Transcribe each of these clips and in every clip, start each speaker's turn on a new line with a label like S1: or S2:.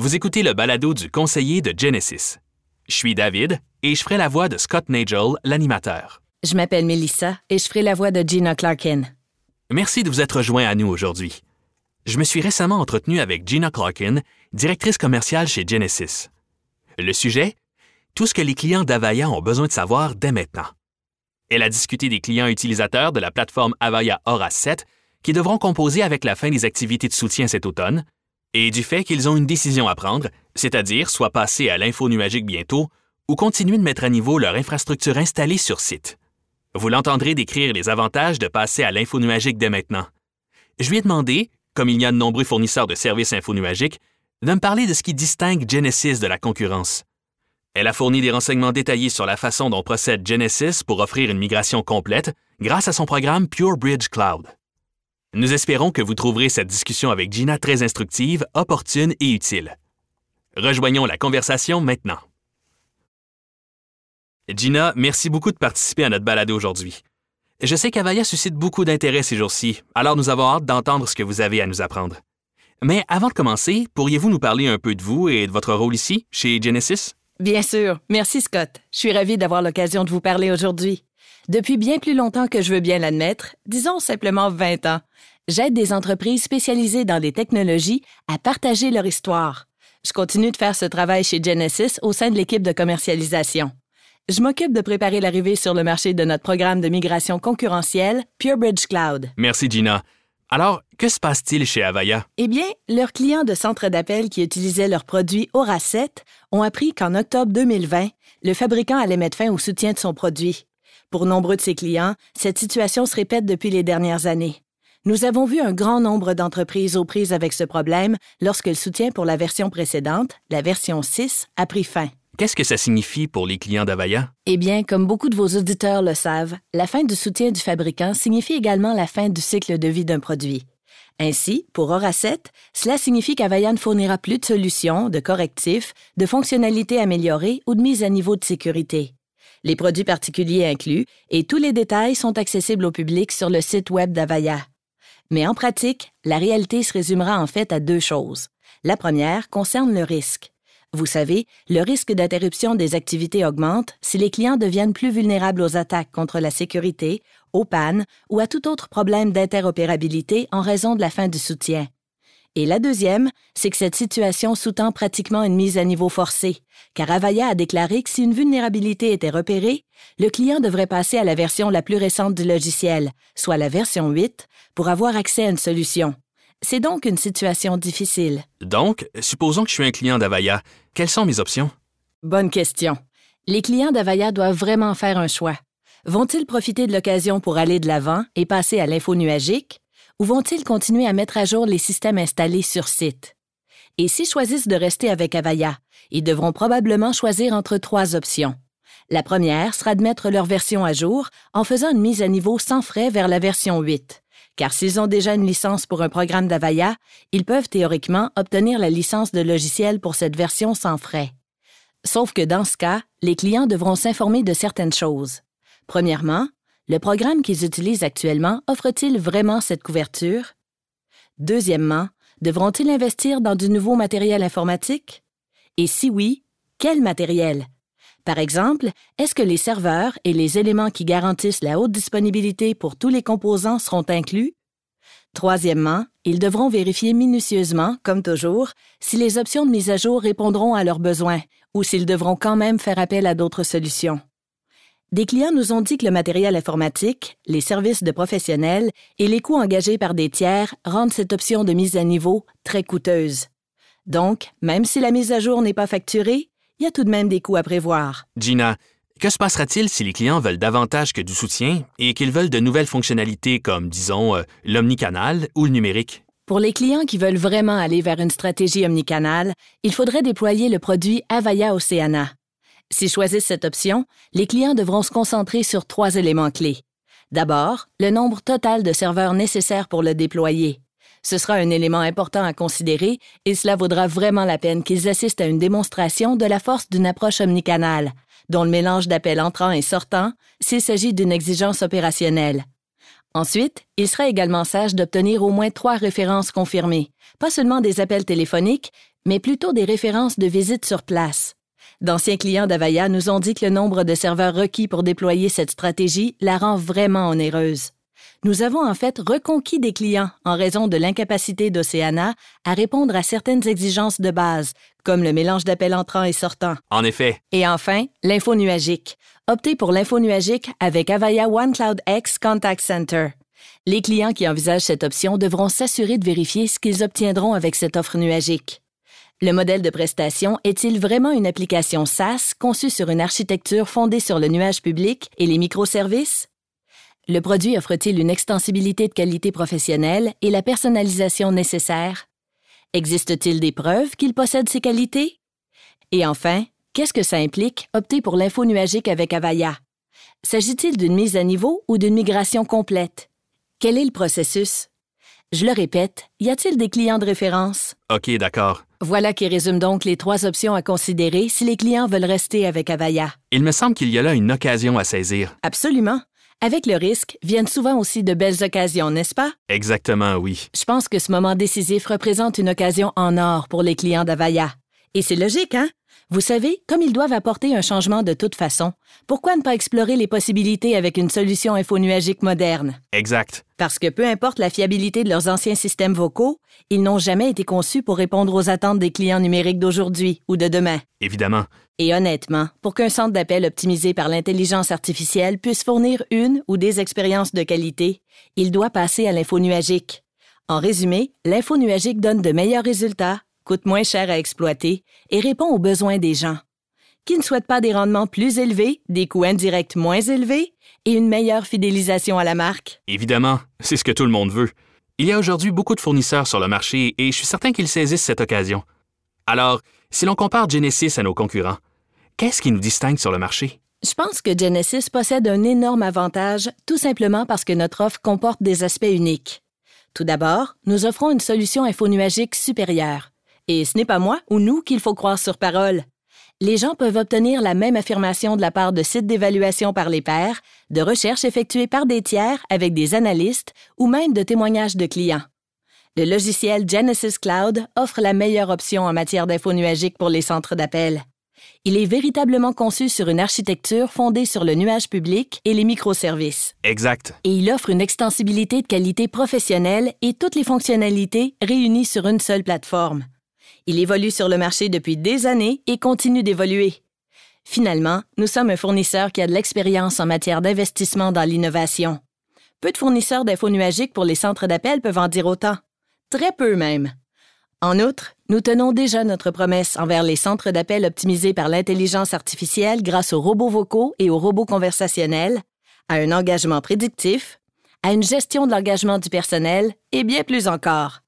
S1: Vous écoutez le balado du conseiller de Genesis. Je suis David et je ferai la voix de Scott Nagel, l'animateur.
S2: Je m'appelle Melissa et je ferai la voix de Gina Clarkin.
S1: Merci de vous être joint à nous aujourd'hui. Je me suis récemment entretenu avec Gina Clarkin, directrice commerciale chez Genesis. Le sujet Tout ce que les clients d'Avaya ont besoin de savoir dès maintenant. Elle a discuté des clients utilisateurs de la plateforme Avaya Aura 7 qui devront composer avec la fin des activités de soutien cet automne et du fait qu'ils ont une décision à prendre, c'est-à-dire soit passer à l'info nuagique bientôt ou continuer de mettre à niveau leur infrastructure installée sur site. Vous l'entendrez décrire les avantages de passer à l'info nuagique dès maintenant. Je lui ai demandé, comme il y a de nombreux fournisseurs de services info nuagiques, de me parler de ce qui distingue Genesis de la concurrence. Elle a fourni des renseignements détaillés sur la façon dont procède Genesis pour offrir une migration complète grâce à son programme Pure Bridge Cloud. Nous espérons que vous trouverez cette discussion avec Gina très instructive, opportune et utile. Rejoignons la conversation maintenant. Gina, merci beaucoup de participer à notre balade aujourd'hui. Je sais qu'Avaya suscite beaucoup d'intérêt ces jours-ci, alors nous avons hâte d'entendre ce que vous avez à nous apprendre. Mais avant de commencer, pourriez-vous nous parler un peu de vous et de votre rôle ici, chez Genesis?
S2: Bien sûr. Merci, Scott. Je suis ravie d'avoir l'occasion de vous parler aujourd'hui. Depuis bien plus longtemps que je veux bien l'admettre, disons simplement 20 ans, j'aide des entreprises spécialisées dans les technologies à partager leur histoire. Je continue de faire ce travail chez Genesis au sein de l'équipe de commercialisation. Je m'occupe de préparer l'arrivée sur le marché de notre programme de migration concurrentielle PureBridge Cloud.
S1: Merci, Gina. Alors, que se passe-t-il chez Avaya?
S2: Eh bien, leurs clients de centre d'appel qui utilisaient leurs produits Aura 7 ont appris qu'en octobre 2020, le fabricant allait mettre fin au soutien de son produit. Pour nombreux de ses clients, cette situation se répète depuis les dernières années. Nous avons vu un grand nombre d'entreprises aux prises avec ce problème lorsque le soutien pour la version précédente, la version 6, a pris fin.
S1: Qu'est-ce que ça signifie pour les clients d'Avaya?
S2: Eh bien, comme beaucoup de vos auditeurs le savent, la fin du soutien du fabricant signifie également la fin du cycle de vie d'un produit. Ainsi, pour 7, cela signifie qu'Avaya ne fournira plus de solutions, de correctifs, de fonctionnalités améliorées ou de mise à niveau de sécurité. Les produits particuliers inclus et tous les détails sont accessibles au public sur le site web d'Avaya. Mais en pratique, la réalité se résumera en fait à deux choses. La première concerne le risque. Vous savez, le risque d'interruption des activités augmente si les clients deviennent plus vulnérables aux attaques contre la sécurité, aux pannes ou à tout autre problème d'interopérabilité en raison de la fin du soutien. Et la deuxième, c'est que cette situation sous-tend pratiquement une mise à niveau forcée, car Avaya a déclaré que si une vulnérabilité était repérée, le client devrait passer à la version la plus récente du logiciel, soit la version 8, pour avoir accès à une solution. C'est donc une situation difficile.
S1: Donc, supposons que je suis un client d'Avaya. Quelles sont mes options?
S2: Bonne question. Les clients d'Avaya doivent vraiment faire un choix. Vont-ils profiter de l'occasion pour aller de l'avant et passer à l'info nuagique, ou vont-ils continuer à mettre à jour les systèmes installés sur site? Et s'ils choisissent de rester avec Avaya, ils devront probablement choisir entre trois options. La première sera de mettre leur version à jour en faisant une mise à niveau sans frais vers la version 8 car s'ils ont déjà une licence pour un programme d'Avaya, ils peuvent théoriquement obtenir la licence de logiciel pour cette version sans frais. Sauf que dans ce cas, les clients devront s'informer de certaines choses. Premièrement, le programme qu'ils utilisent actuellement offre-t-il vraiment cette couverture? Deuxièmement, devront-ils investir dans du nouveau matériel informatique? Et si oui, quel matériel? Par exemple, est-ce que les serveurs et les éléments qui garantissent la haute disponibilité pour tous les composants seront inclus? Troisièmement, ils devront vérifier minutieusement, comme toujours, si les options de mise à jour répondront à leurs besoins ou s'ils devront quand même faire appel à d'autres solutions. Des clients nous ont dit que le matériel informatique, les services de professionnels et les coûts engagés par des tiers rendent cette option de mise à niveau très coûteuse. Donc, même si la mise à jour n'est pas facturée, il y a tout de même des coûts à prévoir.
S1: Gina, que se passera-t-il si les clients veulent davantage que du soutien et qu'ils veulent de nouvelles fonctionnalités comme, disons, euh, l'omnicanal ou le numérique?
S2: Pour les clients qui veulent vraiment aller vers une stratégie omnicanal, il faudrait déployer le produit Avaya Oceana. S'ils choisissent cette option, les clients devront se concentrer sur trois éléments clés. D'abord, le nombre total de serveurs nécessaires pour le déployer. Ce sera un élément important à considérer et cela vaudra vraiment la peine qu'ils assistent à une démonstration de la force d'une approche omnicanale, dont le mélange d'appels entrants et sortants, s'il s'agit d'une exigence opérationnelle. Ensuite, il sera également sage d'obtenir au moins trois références confirmées, pas seulement des appels téléphoniques, mais plutôt des références de visites sur place. D'anciens clients d'Avaya nous ont dit que le nombre de serveurs requis pour déployer cette stratégie la rend vraiment onéreuse. Nous avons en fait reconquis des clients en raison de l'incapacité d'Oceana à répondre à certaines exigences de base, comme le mélange d'appels entrants et sortants.
S1: En effet.
S2: Et enfin, l'info nuagique. Optez pour l'info nuagique avec Avaya OneCloud X Contact Center. Les clients qui envisagent cette option devront s'assurer de vérifier ce qu'ils obtiendront avec cette offre nuagique. Le modèle de prestation est-il vraiment une application SaaS conçue sur une architecture fondée sur le nuage public et les microservices? Le produit offre-t-il une extensibilité de qualité professionnelle et la personnalisation nécessaire? Existe-t-il des preuves qu'il possède ces qualités? Et enfin, qu'est-ce que ça implique opter pour l'info nuagique avec Avaya? S'agit-il d'une mise à niveau ou d'une migration complète? Quel est le processus? Je le répète, y a-t-il des clients de référence?
S1: OK, d'accord.
S2: Voilà qui résume donc les trois options à considérer si les clients veulent rester avec Avaya.
S1: Il me semble qu'il y a là une occasion à saisir.
S2: Absolument. Avec le risque viennent souvent aussi de belles occasions, n'est-ce pas?
S1: Exactement, oui.
S2: Je pense que ce moment décisif représente une occasion en or pour les clients d'Avaya. Et c'est logique, hein? Vous savez, comme ils doivent apporter un changement de toute façon, pourquoi ne pas explorer les possibilités avec une solution infonuagique moderne?
S1: Exact.
S2: Parce que peu importe la fiabilité de leurs anciens systèmes vocaux, ils n'ont jamais été conçus pour répondre aux attentes des clients numériques d'aujourd'hui ou de demain.
S1: Évidemment.
S2: Et honnêtement, pour qu'un centre d'appel optimisé par l'intelligence artificielle puisse fournir une ou des expériences de qualité, il doit passer à l'info nuagique. En résumé, l'info nuagique donne de meilleurs résultats coûte moins cher à exploiter et répond aux besoins des gens. Qui ne souhaitent pas des rendements plus élevés, des coûts indirects moins élevés et une meilleure fidélisation à la marque?
S1: Évidemment, c'est ce que tout le monde veut. Il y a aujourd'hui beaucoup de fournisseurs sur le marché et je suis certain qu'ils saisissent cette occasion. Alors, si l'on compare Genesis à nos concurrents, qu'est-ce qui nous distingue sur le marché?
S2: Je pense que Genesis possède un énorme avantage tout simplement parce que notre offre comporte des aspects uniques. Tout d'abord, nous offrons une solution infonuagique supérieure. Et ce n'est pas moi ou nous qu'il faut croire sur parole. Les gens peuvent obtenir la même affirmation de la part de sites d'évaluation par les pairs, de recherches effectuées par des tiers avec des analystes ou même de témoignages de clients. Le logiciel Genesis Cloud offre la meilleure option en matière d'info nuagique pour les centres d'appel. Il est véritablement conçu sur une architecture fondée sur le nuage public et les microservices.
S1: Exact.
S2: Et il offre une extensibilité de qualité professionnelle et toutes les fonctionnalités réunies sur une seule plateforme. Il évolue sur le marché depuis des années et continue d'évoluer. Finalement, nous sommes un fournisseur qui a de l'expérience en matière d'investissement dans l'innovation. Peu de fournisseurs d'info nuagiques pour les centres d'appel peuvent en dire autant. Très peu même. En outre, nous tenons déjà notre promesse envers les centres d'appel optimisés par l'intelligence artificielle grâce aux robots vocaux et aux robots conversationnels, à un engagement prédictif, à une gestion de l'engagement du personnel et bien plus encore.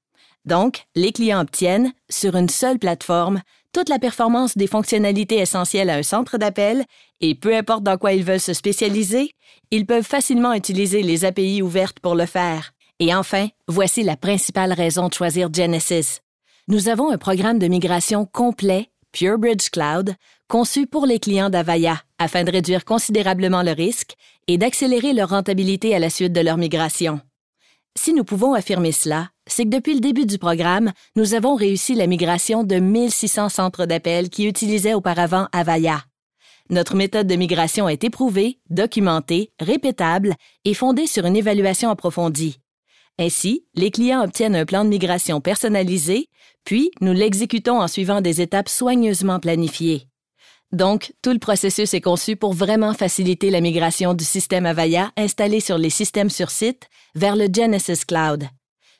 S2: Donc, les clients obtiennent, sur une seule plateforme, toute la performance des fonctionnalités essentielles à un centre d'appel et peu importe dans quoi ils veulent se spécialiser, ils peuvent facilement utiliser les API ouvertes pour le faire. Et enfin, voici la principale raison de choisir Genesis. Nous avons un programme de migration complet, PureBridge Cloud, conçu pour les clients d'Avaya afin de réduire considérablement le risque et d'accélérer leur rentabilité à la suite de leur migration. Si nous pouvons affirmer cela, c'est que depuis le début du programme, nous avons réussi la migration de 1600 centres d'appel qui utilisaient auparavant Avaya. Notre méthode de migration est éprouvée, documentée, répétable et fondée sur une évaluation approfondie. Ainsi, les clients obtiennent un plan de migration personnalisé, puis nous l'exécutons en suivant des étapes soigneusement planifiées. Donc, tout le processus est conçu pour vraiment faciliter la migration du système Avaya installé sur les systèmes sur site vers le Genesis Cloud.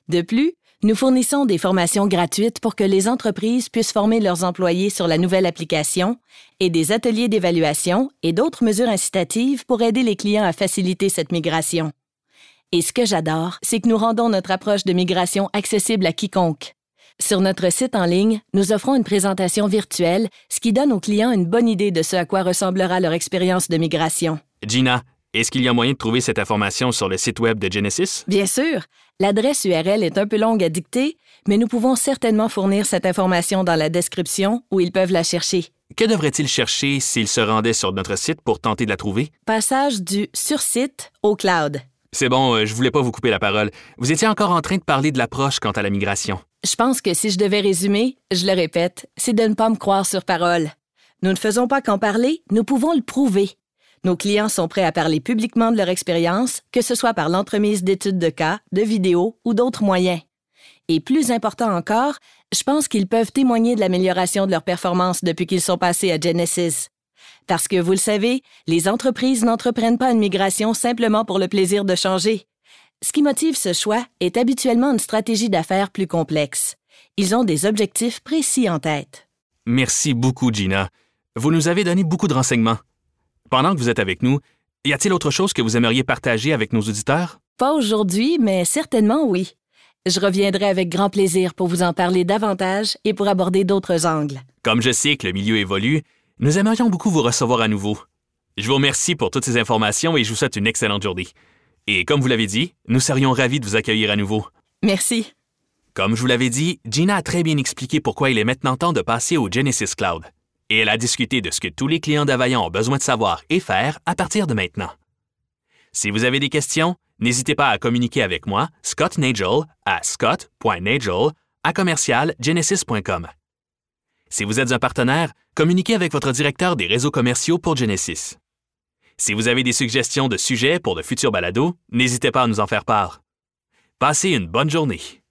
S2: De plus, nous fournissons des formations gratuites pour que les entreprises puissent former leurs employés sur la nouvelle application et des ateliers d'évaluation et d'autres mesures incitatives pour aider les clients à faciliter cette migration. Et ce que j'adore, c'est que nous rendons notre approche de migration accessible à quiconque. Sur notre site en ligne, nous offrons une présentation virtuelle, ce qui donne aux clients une bonne idée de ce à quoi ressemblera leur expérience de migration.
S1: Gina, est-ce qu'il y a moyen de trouver cette information sur le site web de Genesis?
S2: Bien sûr. L'adresse URL est un peu longue à dicter, mais nous pouvons certainement fournir cette information dans la description où ils peuvent la chercher.
S1: Que devraient-ils chercher s'ils se rendaient sur notre site pour tenter de la trouver?
S2: Passage du sur-site au cloud.
S1: C'est bon, euh, je voulais pas vous couper la parole. Vous étiez encore en train de parler de l'approche quant à la migration.
S2: Je pense que si je devais résumer, je le répète, c'est de ne pas me croire sur parole. Nous ne faisons pas qu'en parler, nous pouvons le prouver. Nos clients sont prêts à parler publiquement de leur expérience, que ce soit par l'entremise d'études de cas, de vidéos ou d'autres moyens. Et plus important encore, je pense qu'ils peuvent témoigner de l'amélioration de leur performance depuis qu'ils sont passés à Genesis. Parce que, vous le savez, les entreprises n'entreprennent pas une migration simplement pour le plaisir de changer. Ce qui motive ce choix est habituellement une stratégie d'affaires plus complexe. Ils ont des objectifs précis en tête.
S1: Merci beaucoup, Gina. Vous nous avez donné beaucoup de renseignements. Pendant que vous êtes avec nous, y a-t-il autre chose que vous aimeriez partager avec nos auditeurs?
S2: Pas aujourd'hui, mais certainement oui. Je reviendrai avec grand plaisir pour vous en parler davantage et pour aborder d'autres angles.
S1: Comme je sais que le milieu évolue, nous aimerions beaucoup vous recevoir à nouveau. Je vous remercie pour toutes ces informations et je vous souhaite une excellente journée. Et comme vous l'avez dit, nous serions ravis de vous accueillir à nouveau.
S2: Merci.
S1: Comme je vous l'avais dit, Gina a très bien expliqué pourquoi il est maintenant temps de passer au Genesis Cloud. Et elle a discuté de ce que tous les clients d'Availlant ont besoin de savoir et faire à partir de maintenant. Si vous avez des questions, n'hésitez pas à communiquer avec moi, Scott Nagel, à scott.nagel à commercialgenesis.com. Si vous êtes un partenaire, communiquez avec votre directeur des réseaux commerciaux pour Genesis. Si vous avez des suggestions de sujets pour de futurs balados, n'hésitez pas à nous en faire part. Passez une bonne journée.